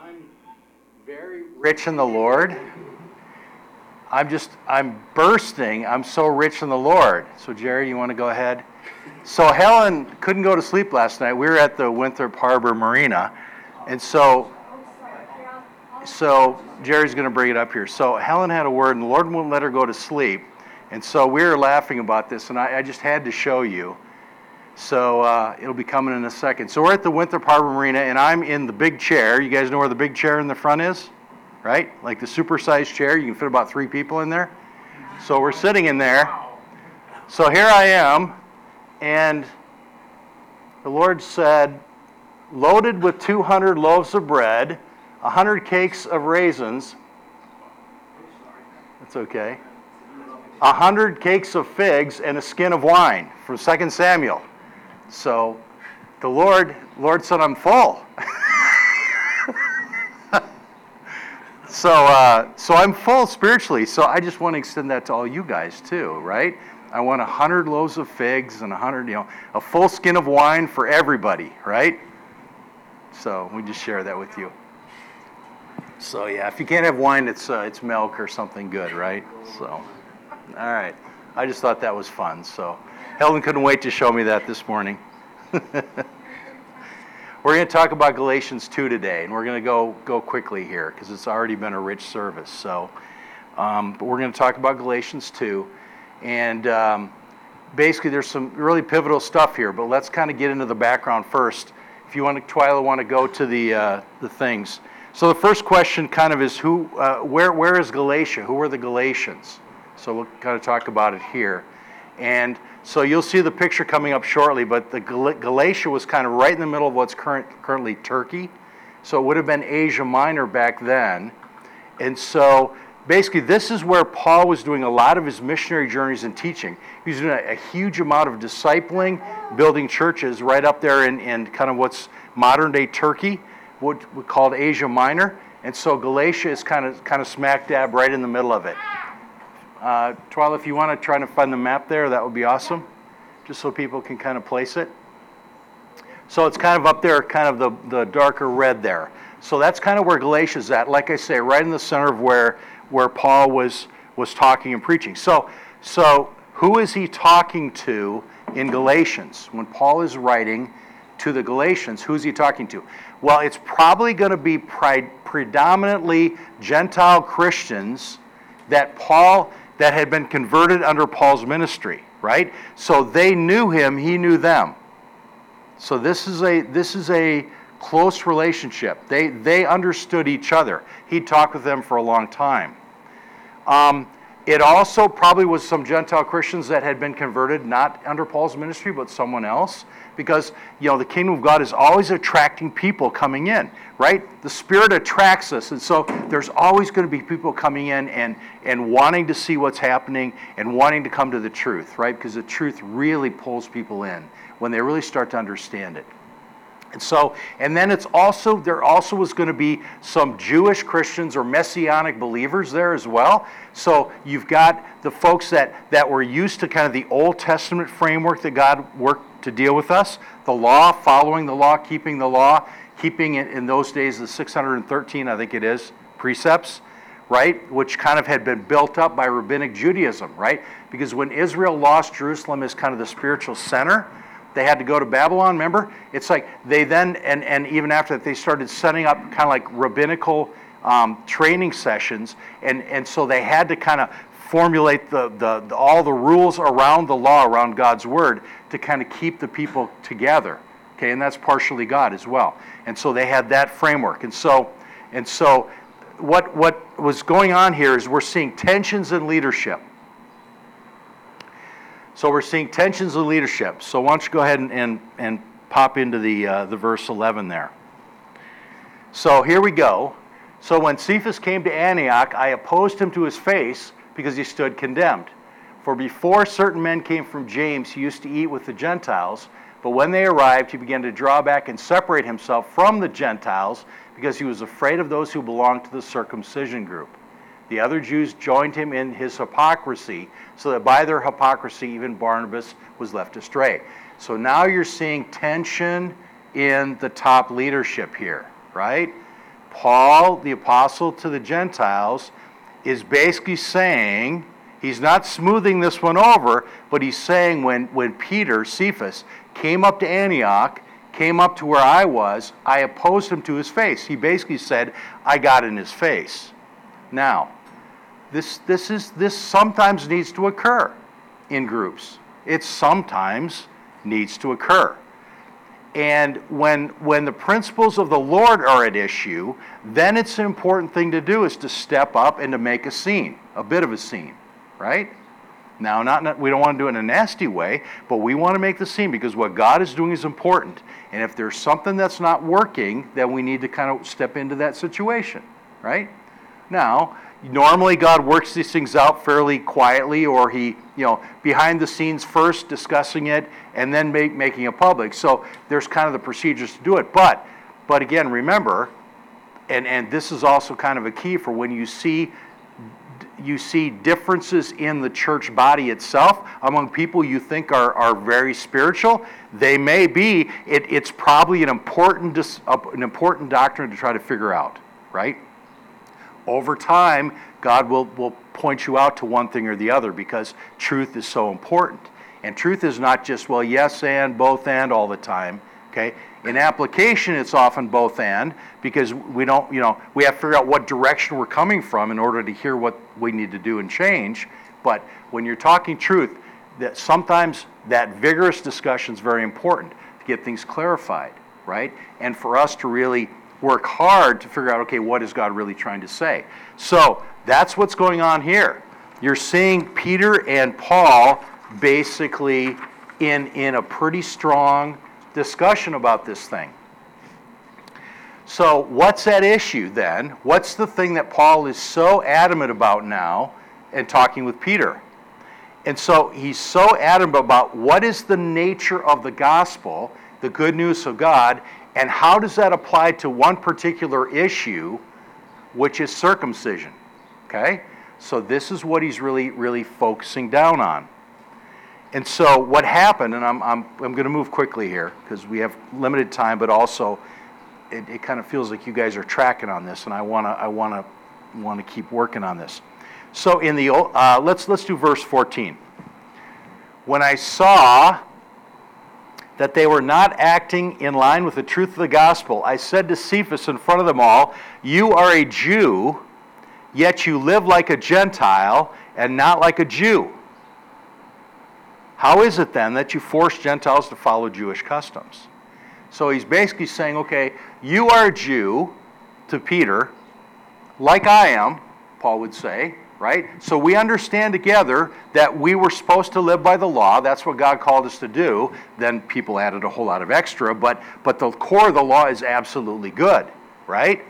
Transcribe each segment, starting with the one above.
I'm very rich in the Lord. I'm just, I'm bursting. I'm so rich in the Lord. So, Jerry, you want to go ahead? So, Helen couldn't go to sleep last night. We were at the Winthrop Harbor Marina. And so, so Jerry's going to bring it up here. So, Helen had a word, and the Lord wouldn't let her go to sleep. And so we were laughing about this, and I, I just had to show you. So uh, it'll be coming in a second. So we're at the Winthrop Harbor Marina, and I'm in the big chair. You guys know where the big chair in the front is? Right? Like the supersized chair. You can fit about three people in there. So we're sitting in there. So here I am, and the Lord said, loaded with 200 loaves of bread, 100 cakes of raisins. That's okay hundred cakes of figs and a skin of wine from 2 Samuel. So the Lord, Lord said, I'm full. so, uh, so I'm full spiritually. So I just want to extend that to all you guys too, right? I want a hundred loaves of figs and a hundred, you know, a full skin of wine for everybody, right? So we just share that with you. So yeah, if you can't have wine, it's uh, it's milk or something good, right? So. All right. I just thought that was fun. So Helen couldn't wait to show me that this morning. we're going to talk about Galatians 2 today, and we're going to go go quickly here because it's already been a rich service. So, um, but we're going to talk about Galatians 2, and um, basically there's some really pivotal stuff here. But let's kind of get into the background first. If you want to, Twyla, want to go to the uh, the things. So the first question kind of is who, uh, where where is Galatia? Who are the Galatians? So we'll kind of talk about it here. And so you'll see the picture coming up shortly, but the Gal- Galatia was kind of right in the middle of what's current, currently Turkey. So it would have been Asia Minor back then. And so basically, this is where Paul was doing a lot of his missionary journeys and teaching. He was doing a, a huge amount of discipling, building churches right up there in, in kind of what's modern day Turkey, what we called Asia Minor. And so Galatia is kind of kind of smack dab right in the middle of it. Uh, Twyla, if you want to try to find the map there, that would be awesome, just so people can kind of place it. So it's kind of up there, kind of the, the darker red there. So that's kind of where Galatia's at. Like I say, right in the center of where, where Paul was, was talking and preaching. So, so who is he talking to in Galatians? When Paul is writing to the Galatians, who's he talking to? Well, it's probably going to be pre- predominantly Gentile Christians that Paul that had been converted under Paul's ministry, right? So they knew him, he knew them. So this is a this is a close relationship. They they understood each other. He talked with them for a long time. Um, it also probably was some Gentile Christians that had been converted not under Paul's ministry, but someone else because you know the kingdom of God is always attracting people coming in, right? The Spirit attracts us, and so there's always going to be people coming in and and wanting to see what's happening and wanting to come to the truth, right? Because the truth really pulls people in when they really start to understand it. And so, and then it's also, there also was going to be some Jewish Christians or Messianic believers there as well. So you've got the folks that, that were used to kind of the Old Testament framework that God worked to deal with us. The law, following the law, keeping the law, keeping it in those days the 613, I think it is, precepts, right? Which kind of had been built up by rabbinic Judaism, right? Because when Israel lost Jerusalem as kind of the spiritual center, they had to go to Babylon, remember? It's like they then, and, and even after that, they started setting up kind of like rabbinical um, training sessions. And, and so they had to kind of formulate the, the, the, all the rules around the law, around God's word, to kind of keep the people together. Okay, and that's partially God as well. And so they had that framework. And so, and so what, what was going on here is we're seeing tensions in leadership. So we're seeing tensions in leadership. So why don't you go ahead and, and, and pop into the, uh, the verse 11 there. So here we go. So when Cephas came to Antioch, I opposed him to his face because he stood condemned. For before certain men came from James, he used to eat with the Gentiles. But when they arrived, he began to draw back and separate himself from the Gentiles because he was afraid of those who belonged to the circumcision group. The other Jews joined him in his hypocrisy, so that by their hypocrisy, even Barnabas was left astray. So now you're seeing tension in the top leadership here, right? Paul, the apostle to the Gentiles, is basically saying, he's not smoothing this one over, but he's saying when, when Peter, Cephas, came up to Antioch, came up to where I was, I opposed him to his face. He basically said, I got in his face. Now, this, this, is, this sometimes needs to occur in groups. It sometimes needs to occur. And when, when the principles of the Lord are at issue, then it's an important thing to do is to step up and to make a scene, a bit of a scene, right? Now, not, we don't want to do it in a nasty way, but we want to make the scene because what God is doing is important. And if there's something that's not working, then we need to kind of step into that situation, right? Now, normally God works these things out fairly quietly, or He, you know, behind the scenes first discussing it and then make, making it public. So there's kind of the procedures to do it. But, but again, remember, and, and this is also kind of a key for when you see you see differences in the church body itself among people you think are, are very spiritual. They may be, it, it's probably an important, an important doctrine to try to figure out, right? Over time, God will, will point you out to one thing or the other because truth is so important. And truth is not just, well, yes and, both and all the time, okay? In application, it's often both and because we don't, you know, we have to figure out what direction we're coming from in order to hear what we need to do and change. But when you're talking truth, that sometimes that vigorous discussion is very important to get things clarified, right? And for us to really work hard to figure out, okay, what is God really trying to say? So that's what's going on here. You're seeing Peter and Paul basically in, in a pretty strong discussion about this thing. So, what's at issue then? What's the thing that Paul is so adamant about now and talking with Peter? And so he's so adamant about what is the nature of the gospel, the good news of God, and how does that apply to one particular issue, which is circumcision. Okay? So this is what he's really, really focusing down on. And so what happened, and I'm, I'm, I'm going to move quickly here because we have limited time, but also it, it kind of feels like you guys are tracking on this, and I want to I want to keep working on this. So in the uh, let's let's do verse 14. When I saw that they were not acting in line with the truth of the gospel, I said to Cephas in front of them all, "You are a Jew, yet you live like a Gentile and not like a Jew." How is it then that you force Gentiles to follow Jewish customs? So he's basically saying, okay, you are a Jew to Peter, like I am, Paul would say, right? So we understand together that we were supposed to live by the law. That's what God called us to do. Then people added a whole lot of extra, but, but the core of the law is absolutely good, right?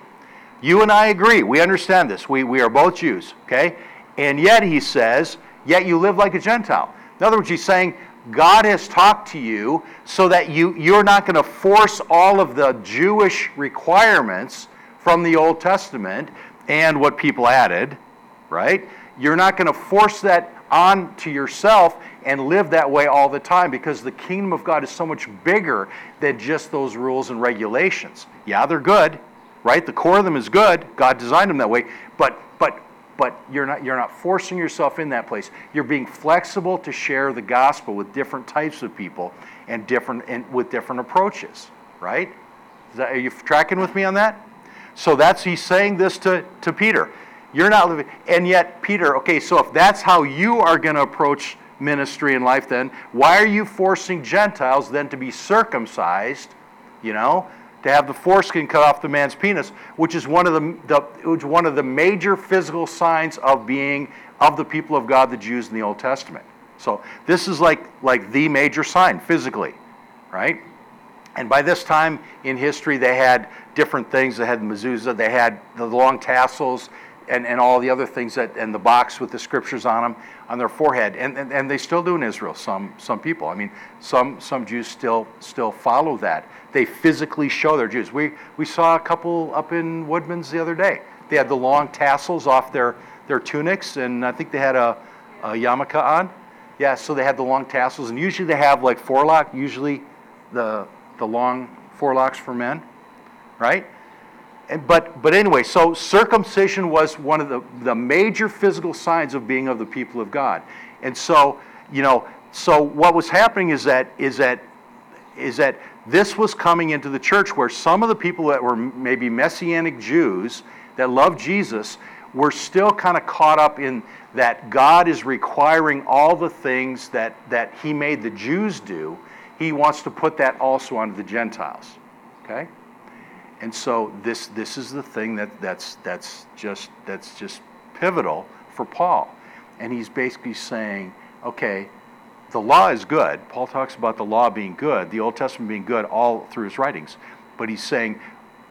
You and I agree. We understand this. We, we are both Jews, okay? And yet, he says, yet you live like a Gentile. In other words, he's saying God has talked to you so that you, you're not going to force all of the Jewish requirements from the Old Testament and what people added, right? You're not going to force that on to yourself and live that way all the time because the kingdom of God is so much bigger than just those rules and regulations. Yeah, they're good, right? The core of them is good. God designed them that way. But but but you're not, you're not forcing yourself in that place. You're being flexible to share the gospel with different types of people and different and with different approaches, right? That, are you tracking with me on that? So that's he's saying this to, to Peter. You're not living, and yet Peter. Okay, so if that's how you are going to approach ministry and life, then why are you forcing Gentiles then to be circumcised? You know, to have the foreskin cut off the man's penis, which is one of the, the which one of the major physical signs of being of the people of God, the Jews in the Old Testament. So this is like like the major sign physically, right? And by this time in history, they had different things. They had the mezuzah, they had the long tassels, and, and all the other things that and the box with the scriptures on them on their forehead. And, and, and they still do in israel some some people. I mean some some jews still still follow that. They physically show their jews. We we saw a couple up in woodman's the other day. They had the long tassels off their their tunics and i think they had a, a yarmulke on. Yeah so they had the long tassels and usually they have like forelock usually the the long forelocks for men right But, but anyway, so circumcision was one of the, the major physical signs of being of the people of God. And so, you know, so what was happening is that, is that, is that this was coming into the church where some of the people that were maybe Messianic Jews that loved Jesus were still kind of caught up in that God is requiring all the things that, that He made the Jews do. He wants to put that also onto the Gentiles. Okay? And so this this is the thing that that's that's just that's just pivotal for Paul. And he's basically saying, okay, the law is good. Paul talks about the law being good, the Old Testament being good all through his writings. But he's saying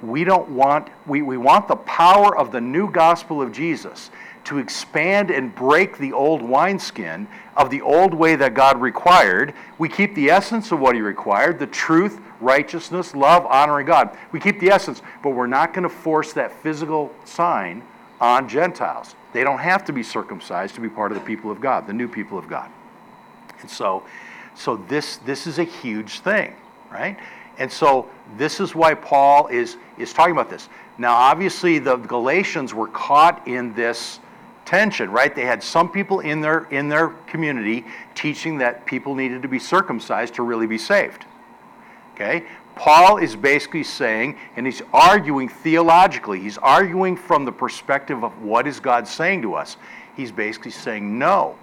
we don't want we, we want the power of the new gospel of Jesus to expand and break the old wineskin of the old way that God required. We keep the essence of what He required the truth, righteousness, love, honoring God. We keep the essence, but we're not going to force that physical sign on Gentiles. They don't have to be circumcised to be part of the people of God, the new people of God. And so, so this, this is a huge thing, right? And so this is why Paul is, is talking about this. Now, obviously, the Galatians were caught in this tension, right? They had some people in their in their community teaching that people needed to be circumcised to really be saved. Okay? Paul is basically saying, and he's arguing theologically, he's arguing from the perspective of what is God saying to us. He's basically saying, no,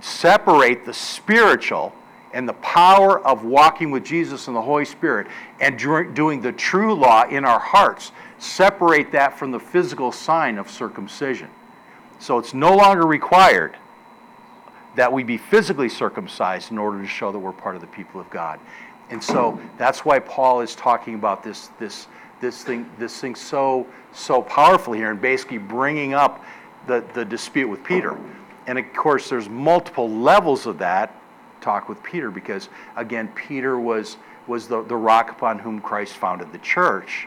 separate the spiritual and the power of walking with Jesus and the Holy Spirit and doing the true law in our hearts. Separate that from the physical sign of circumcision. So it's no longer required that we be physically circumcised in order to show that we're part of the people of God. And so that's why Paul is talking about this, this, this, thing, this thing so, so powerfully here and basically bringing up the, the dispute with Peter. And of course, there's multiple levels of that talk with Peter because, again, Peter was, was the, the rock upon whom Christ founded the church.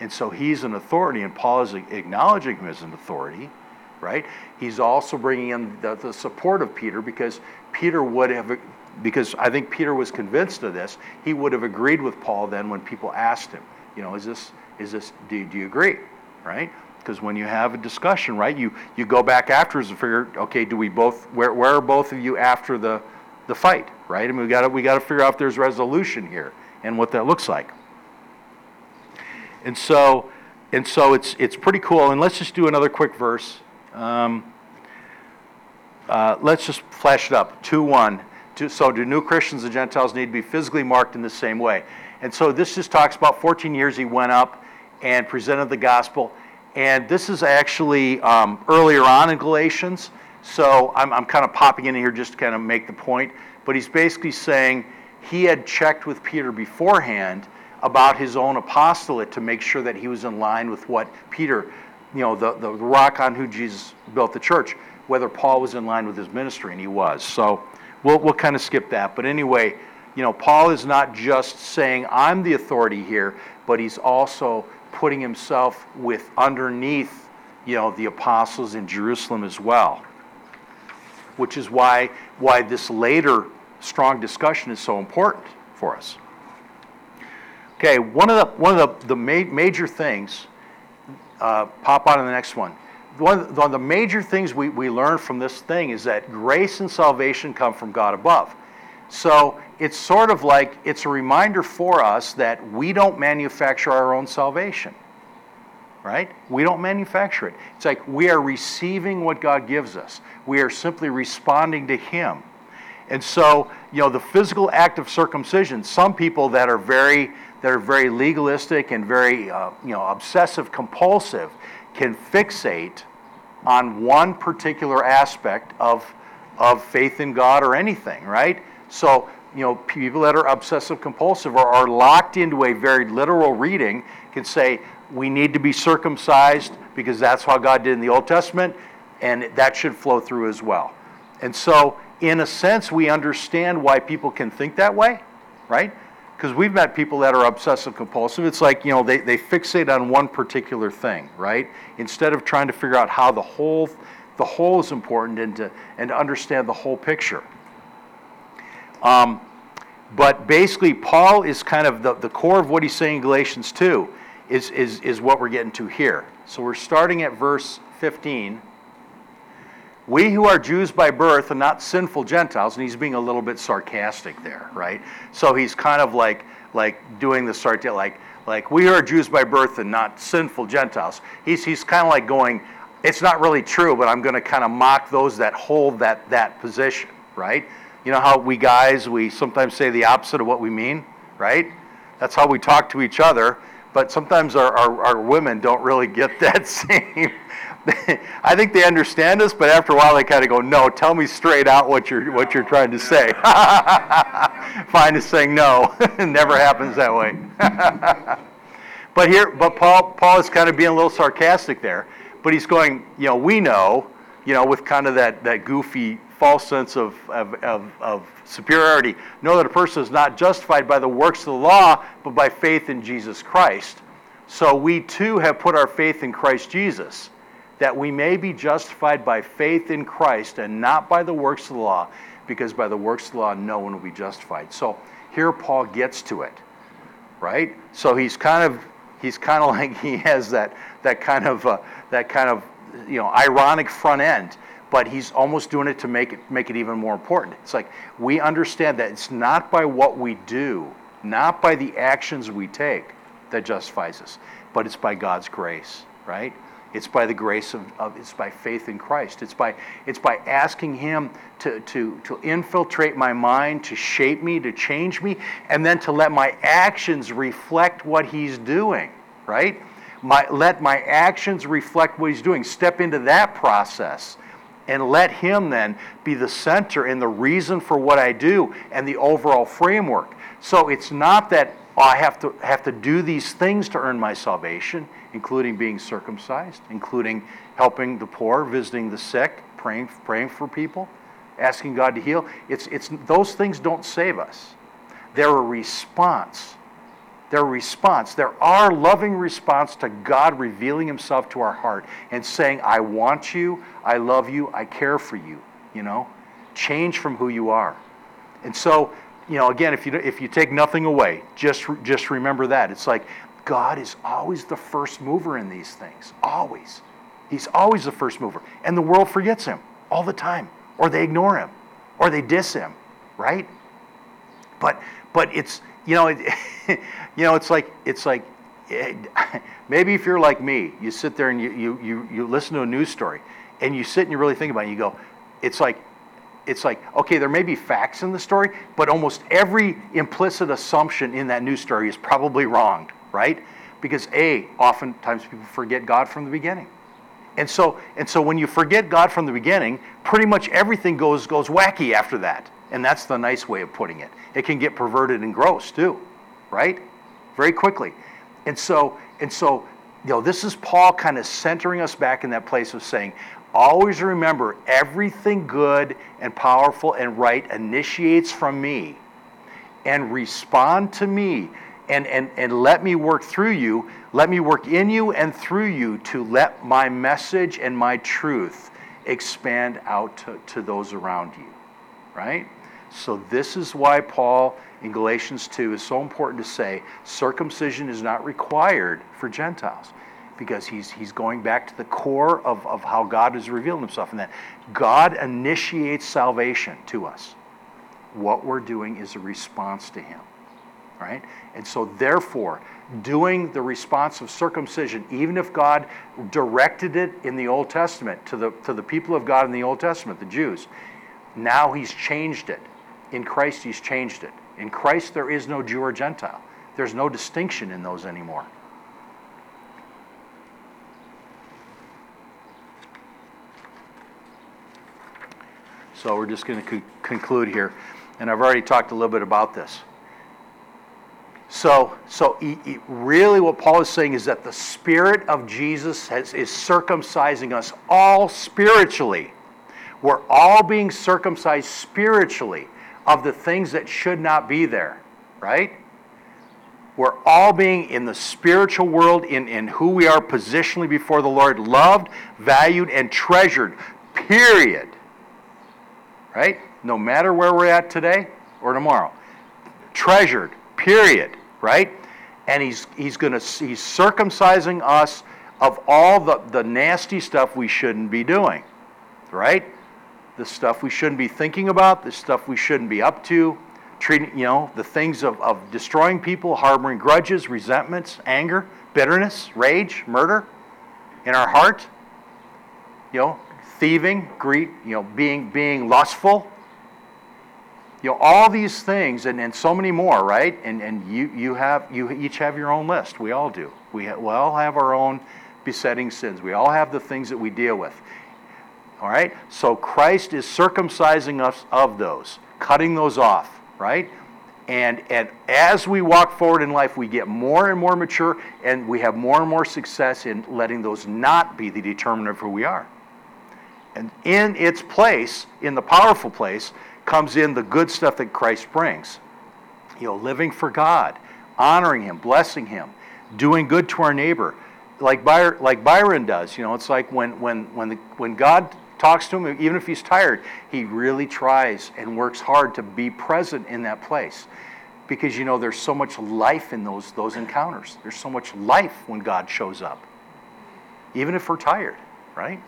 And so he's an authority, and Paul is acknowledging him as an authority right? He's also bringing in the, the support of Peter because Peter would have, because I think Peter was convinced of this, he would have agreed with Paul then when people asked him, you know, is this, is this, do, do you agree, right? Because when you have a discussion, right, you, you go back afterwards and figure, okay, do we both, where, where are both of you after the, the fight, right? I mean, we got we got to figure out if there's resolution here and what that looks like. And so, and so it's it's pretty cool. And let's just do another quick verse. Um, uh, let's just flash it up. 2 1. So, do new Christians and Gentiles need to be physically marked in the same way? And so, this just talks about 14 years he went up and presented the gospel. And this is actually um, earlier on in Galatians. So, I'm, I'm kind of popping in here just to kind of make the point. But he's basically saying he had checked with Peter beforehand about his own apostolate to make sure that he was in line with what Peter you know, the, the rock on who Jesus built the church, whether Paul was in line with his ministry, and he was. So we'll, we'll kind of skip that. But anyway, you know, Paul is not just saying, I'm the authority here, but he's also putting himself with underneath, you know, the apostles in Jerusalem as well. Which is why, why this later strong discussion is so important for us. Okay, one of the, one of the, the ma- major things uh, pop on to the next one. One of, the, one of the major things we, we learn from this thing is that grace and salvation come from God above. So it's sort of like it's a reminder for us that we don't manufacture our own salvation. Right? We don't manufacture it. It's like we are receiving what God gives us. We are simply responding to Him. And so, you know, the physical act of circumcision, some people that are very that are very legalistic and very uh, you know obsessive compulsive can fixate on one particular aspect of of faith in God or anything, right? So you know people that are obsessive compulsive or are locked into a very literal reading can say we need to be circumcised because that's how God did in the Old Testament, and that should flow through as well. And so, in a sense, we understand why people can think that way, right? Because we've met people that are obsessive compulsive. It's like, you know, they, they fixate on one particular thing, right? Instead of trying to figure out how the whole, the whole is important and to, and to understand the whole picture. Um, but basically, Paul is kind of the, the core of what he's saying in Galatians 2. is, is, is what we're getting to here. So we're starting at verse 15. We who are Jews by birth and not sinful Gentiles, and he's being a little bit sarcastic there, right? So he's kind of like like doing the sort like like we are Jews by birth and not sinful Gentiles. He's he's kind of like going, it's not really true, but I'm going to kind of mock those that hold that that position, right? You know how we guys we sometimes say the opposite of what we mean, right? That's how we talk to each other. But sometimes our, our, our women don't really get that same I think they understand us, but after a while they kind of go, "No, tell me straight out what you're what you're trying to say." Fine is saying no. it never happens that way. but here, but Paul Paul is kind of being a little sarcastic there, but he's going, you know, we know, you know, with kind of that that goofy false sense of, of, of, of superiority. Know that a person is not justified by the works of the law, but by faith in Jesus Christ. So we too have put our faith in Christ Jesus that we may be justified by faith in Christ and not by the works of the law, because by the works of the law no one will be justified. So here Paul gets to it, right? So he's kind of he's kind of like he has that that kind of uh, that kind of you know ironic front end, but he's almost doing it to make it make it even more important. It's like we understand that it's not by what we do, not by the actions we take that justifies us, but it's by God's grace, right? It's by the grace of, of, it's by faith in Christ. It's by it's by asking Him to, to, to infiltrate my mind, to shape me, to change me, and then to let my actions reflect what He's doing, right? My, let my actions reflect what He's doing. Step into that process and let Him then be the center and the reason for what I do and the overall framework. So it's not that I have to have to do these things to earn my salvation including being circumcised, including helping the poor, visiting the sick, praying, praying for people, asking God to heal. It's, it's, those things don't save us. They're a response. They're response. They're our loving response to God revealing Himself to our heart and saying, I want you, I love you, I care for you. You know, change from who you are. And so, you know, again, if you if you take nothing away, just just remember that it's like God is always the first mover in these things. Always. He's always the first mover. And the world forgets him all the time, or they ignore him, or they diss him, right? But but it's you know you know it's like it's like it, maybe if you're like me, you sit there and you, you you you listen to a news story, and you sit and you really think about it. And you go, it's like it's like okay, there may be facts in the story, but almost every implicit assumption in that news story is probably wrong right? Because A, oftentimes people forget God from the beginning. And so, and so when you forget God from the beginning, pretty much everything goes, goes wacky after that. And that's the nice way of putting it. It can get perverted and gross too, right? Very quickly. And so, and so, you know, this is Paul kind of centering us back in that place of saying, always remember everything good and powerful and right initiates from me and respond to me and, and, and let me work through you. Let me work in you and through you to let my message and my truth expand out to, to those around you. Right? So, this is why Paul in Galatians 2 is so important to say circumcision is not required for Gentiles because he's, he's going back to the core of, of how God has revealed himself and that God initiates salvation to us. What we're doing is a response to him right? And so, therefore, doing the response of circumcision, even if God directed it in the Old Testament to the, to the people of God in the Old Testament, the Jews, now He's changed it. In Christ, He's changed it. In Christ, there is no Jew or Gentile, there's no distinction in those anymore. So, we're just going to co- conclude here. And I've already talked a little bit about this. So, so he, he, really, what Paul is saying is that the Spirit of Jesus has, is circumcising us all spiritually. We're all being circumcised spiritually of the things that should not be there, right? We're all being in the spiritual world, in, in who we are positionally before the Lord, loved, valued, and treasured, period. Right? No matter where we're at today or tomorrow. Treasured, period, right? and he's, he's going to, he's circumcising us of all the, the nasty stuff we shouldn't be doing, right? The stuff we shouldn't be thinking about, the stuff we shouldn't be up to, treating, you know, the things of, of destroying people, harboring grudges, resentments, anger, bitterness, rage, murder in our heart, you know, thieving, greed, you know, being, being lustful, you know, all these things and, and so many more, right? And, and you, you have, you each have your own list. We all do. We, ha- we all have our own besetting sins. We all have the things that we deal with. All right? So Christ is circumcising us of those, cutting those off, right? And, and as we walk forward in life, we get more and more mature and we have more and more success in letting those not be the determinant of who we are. And in its place, in the powerful place, comes in the good stuff that Christ brings. You know, living for God, honoring Him, blessing Him, doing good to our neighbor, like Byron, like Byron does. You know, it's like when when when the, when God talks to him, even if he's tired, he really tries and works hard to be present in that place, because you know there's so much life in those those encounters. There's so much life when God shows up, even if we're tired, right?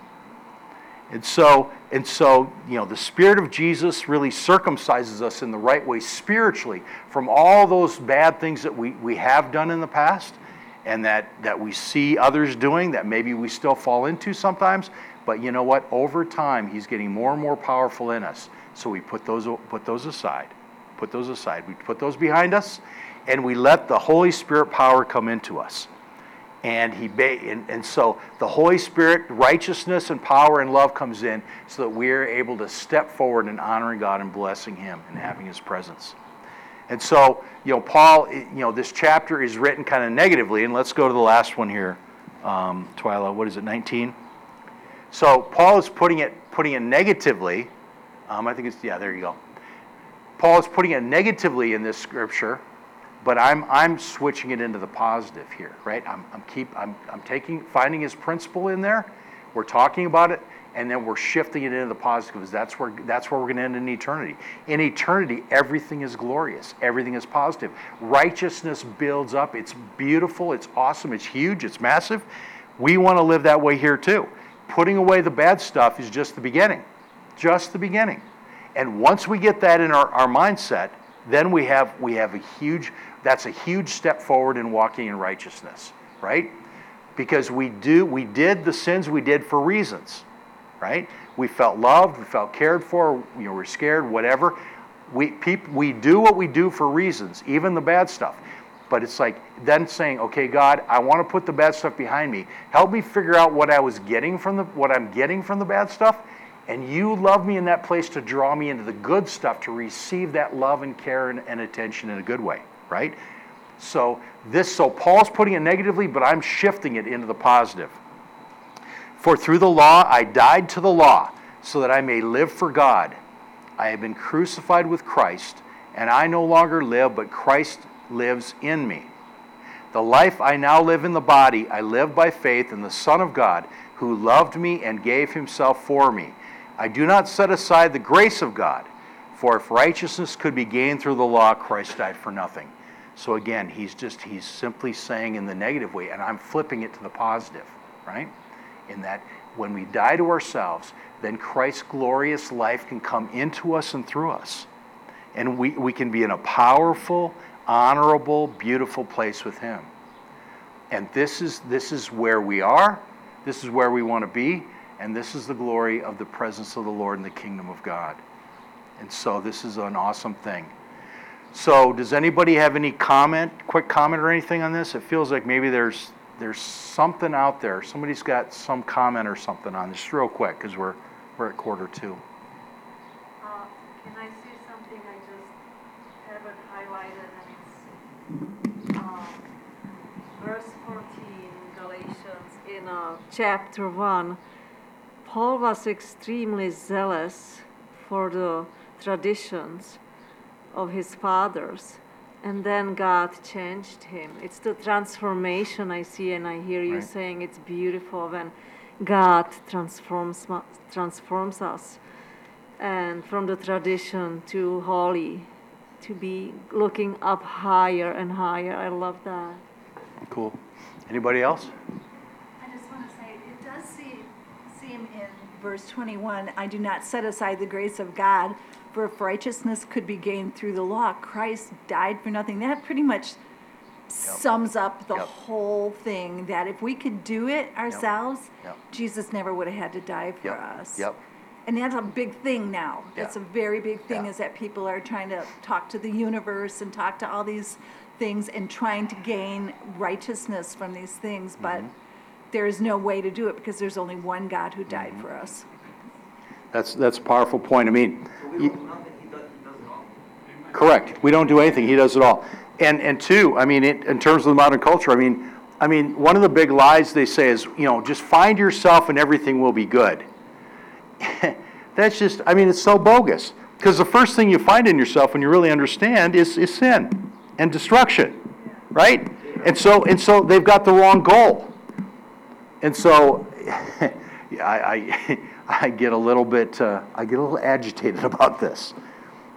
And so, and so, you know, the Spirit of Jesus really circumcises us in the right way spiritually from all those bad things that we, we have done in the past and that, that we see others doing that maybe we still fall into sometimes. But you know what? Over time, He's getting more and more powerful in us. So we put those, put those aside. Put those aside. We put those behind us and we let the Holy Spirit power come into us and he and, and so the holy spirit righteousness and power and love comes in so that we're able to step forward in honoring god and blessing him and having his presence and so you know paul you know this chapter is written kind of negatively and let's go to the last one here um, twyla what is it 19 so paul is putting it putting it negatively um, i think it's yeah there you go paul is putting it negatively in this scripture but I'm, I'm switching it into the positive here, right? I'm, I'm, keep, I'm, I'm taking, finding his principle in there. We're talking about it, and then we're shifting it into the positive because that's where, that's where we're going to end in eternity. In eternity, everything is glorious, everything is positive. Righteousness builds up. It's beautiful, it's awesome, it's huge, it's massive. We want to live that way here too. Putting away the bad stuff is just the beginning, just the beginning. And once we get that in our, our mindset, then we have we have a huge that's a huge step forward in walking in righteousness, right? Because we do we did the sins we did for reasons, right? We felt loved, we felt cared for, you know, we're scared, whatever. We people we do what we do for reasons, even the bad stuff. But it's like then saying, okay, God, I want to put the bad stuff behind me. Help me figure out what I was getting from the what I'm getting from the bad stuff and you love me in that place to draw me into the good stuff, to receive that love and care and, and attention in a good way, right? So this, so Paul's putting it negatively, but I'm shifting it into the positive. For through the law I died to the law, so that I may live for God. I have been crucified with Christ, and I no longer live, but Christ lives in me. The life I now live in the body, I live by faith in the Son of God, who loved me and gave himself for me. I do not set aside the grace of God, for if righteousness could be gained through the law, Christ died for nothing. So again, he's just, he's simply saying in the negative way, and I'm flipping it to the positive, right? In that when we die to ourselves, then Christ's glorious life can come into us and through us. And we, we can be in a powerful, honorable, beautiful place with Him. And this is, this is where we are, this is where we want to be, and this is the glory of the presence of the Lord in the kingdom of God. And so this is an awesome thing. So does anybody have any comment, quick comment or anything on this? It feels like maybe there's there's something out there. Somebody's got some comment or something on this real quick because we're we're at quarter two. Uh, can I see something I just haven't highlighted and it's um, verse 14 Galatians in uh, chapter 1 Paul was extremely zealous for the traditions of his fathers, and then God changed him. It's the transformation I see, and I hear you Right. saying it's beautiful when God transforms transforms us, and from the tradition to holy, to be looking up higher and higher. I love that. Cool. Anybody else? I just want to say, it does seem, seem in verse 21, I do not set aside the grace of God, for if righteousness could be gained through the law, Christ died for nothing. That pretty much sums up the Yep. whole thing, that if we could do it ourselves, Yep. Jesus never would have had to die for Yep. us. Yep. And that's a big thing now. That's a very big thing, Yeah. is that people are trying to talk to the universe and talk to all these things and trying to gain righteousness from these things, but Mm-hmm. There is no way to do it because there's only one God who died for us. That's, that's a powerful point. I mean, it. Correct. We don't do anything. He does it all. And, and two, I mean, in, in terms of the modern culture, I mean, I mean, one of the big lies they say is, you know, just find yourself and everything will be good. That's just, I mean, it's so bogus. Because the first thing you find in yourself when you really understand is, is sin and destruction, right? And so, and so they've got the wrong goal. And so, I, I, I get a little bit, uh, I get a little agitated about this.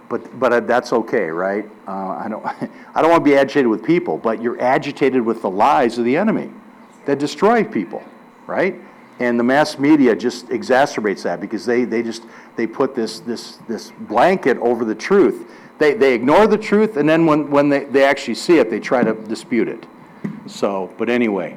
But, but uh, that's okay, right? Uh, I don't, I don't want to be agitated with people, but you're agitated with the lies of the enemy that destroy people, right? And the mass media just exacerbates that because they, they just, they put this, this, this blanket over the truth. They, they ignore the truth, and then when, when they, they actually see it, they try to dispute it. So, but anyway,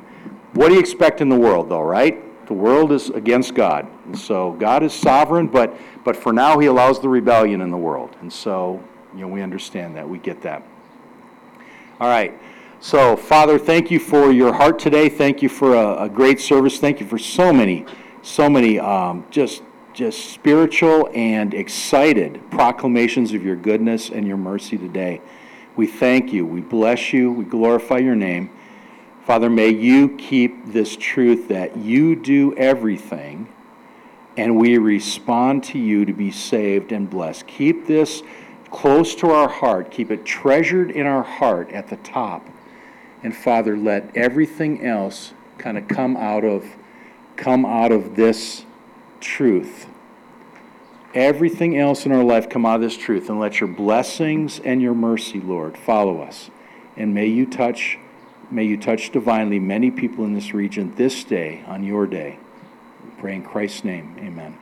what do you expect in the world, though, right? The world is against God. And so God is sovereign, but, but for now, He allows the rebellion in the world. And so, you know, we understand that. We get that. All right. So, Father, thank you for your heart today. Thank you for a, a great service. Thank you for so many, so many um, just, just spiritual and excited proclamations of your goodness and your mercy today. We thank you. We bless you. We glorify your name. Father, may you keep this truth that you do everything and we respond to you to be saved and blessed. Keep this close to our heart. Keep it treasured in our heart at the top. And Father, let everything else kind of come out of come out of this truth. Everything else in our life come out of this truth and let your blessings and your mercy, Lord, follow us. And may you touch may you touch divinely many people in this region this day on your day. We pray in Christ's name. Amen.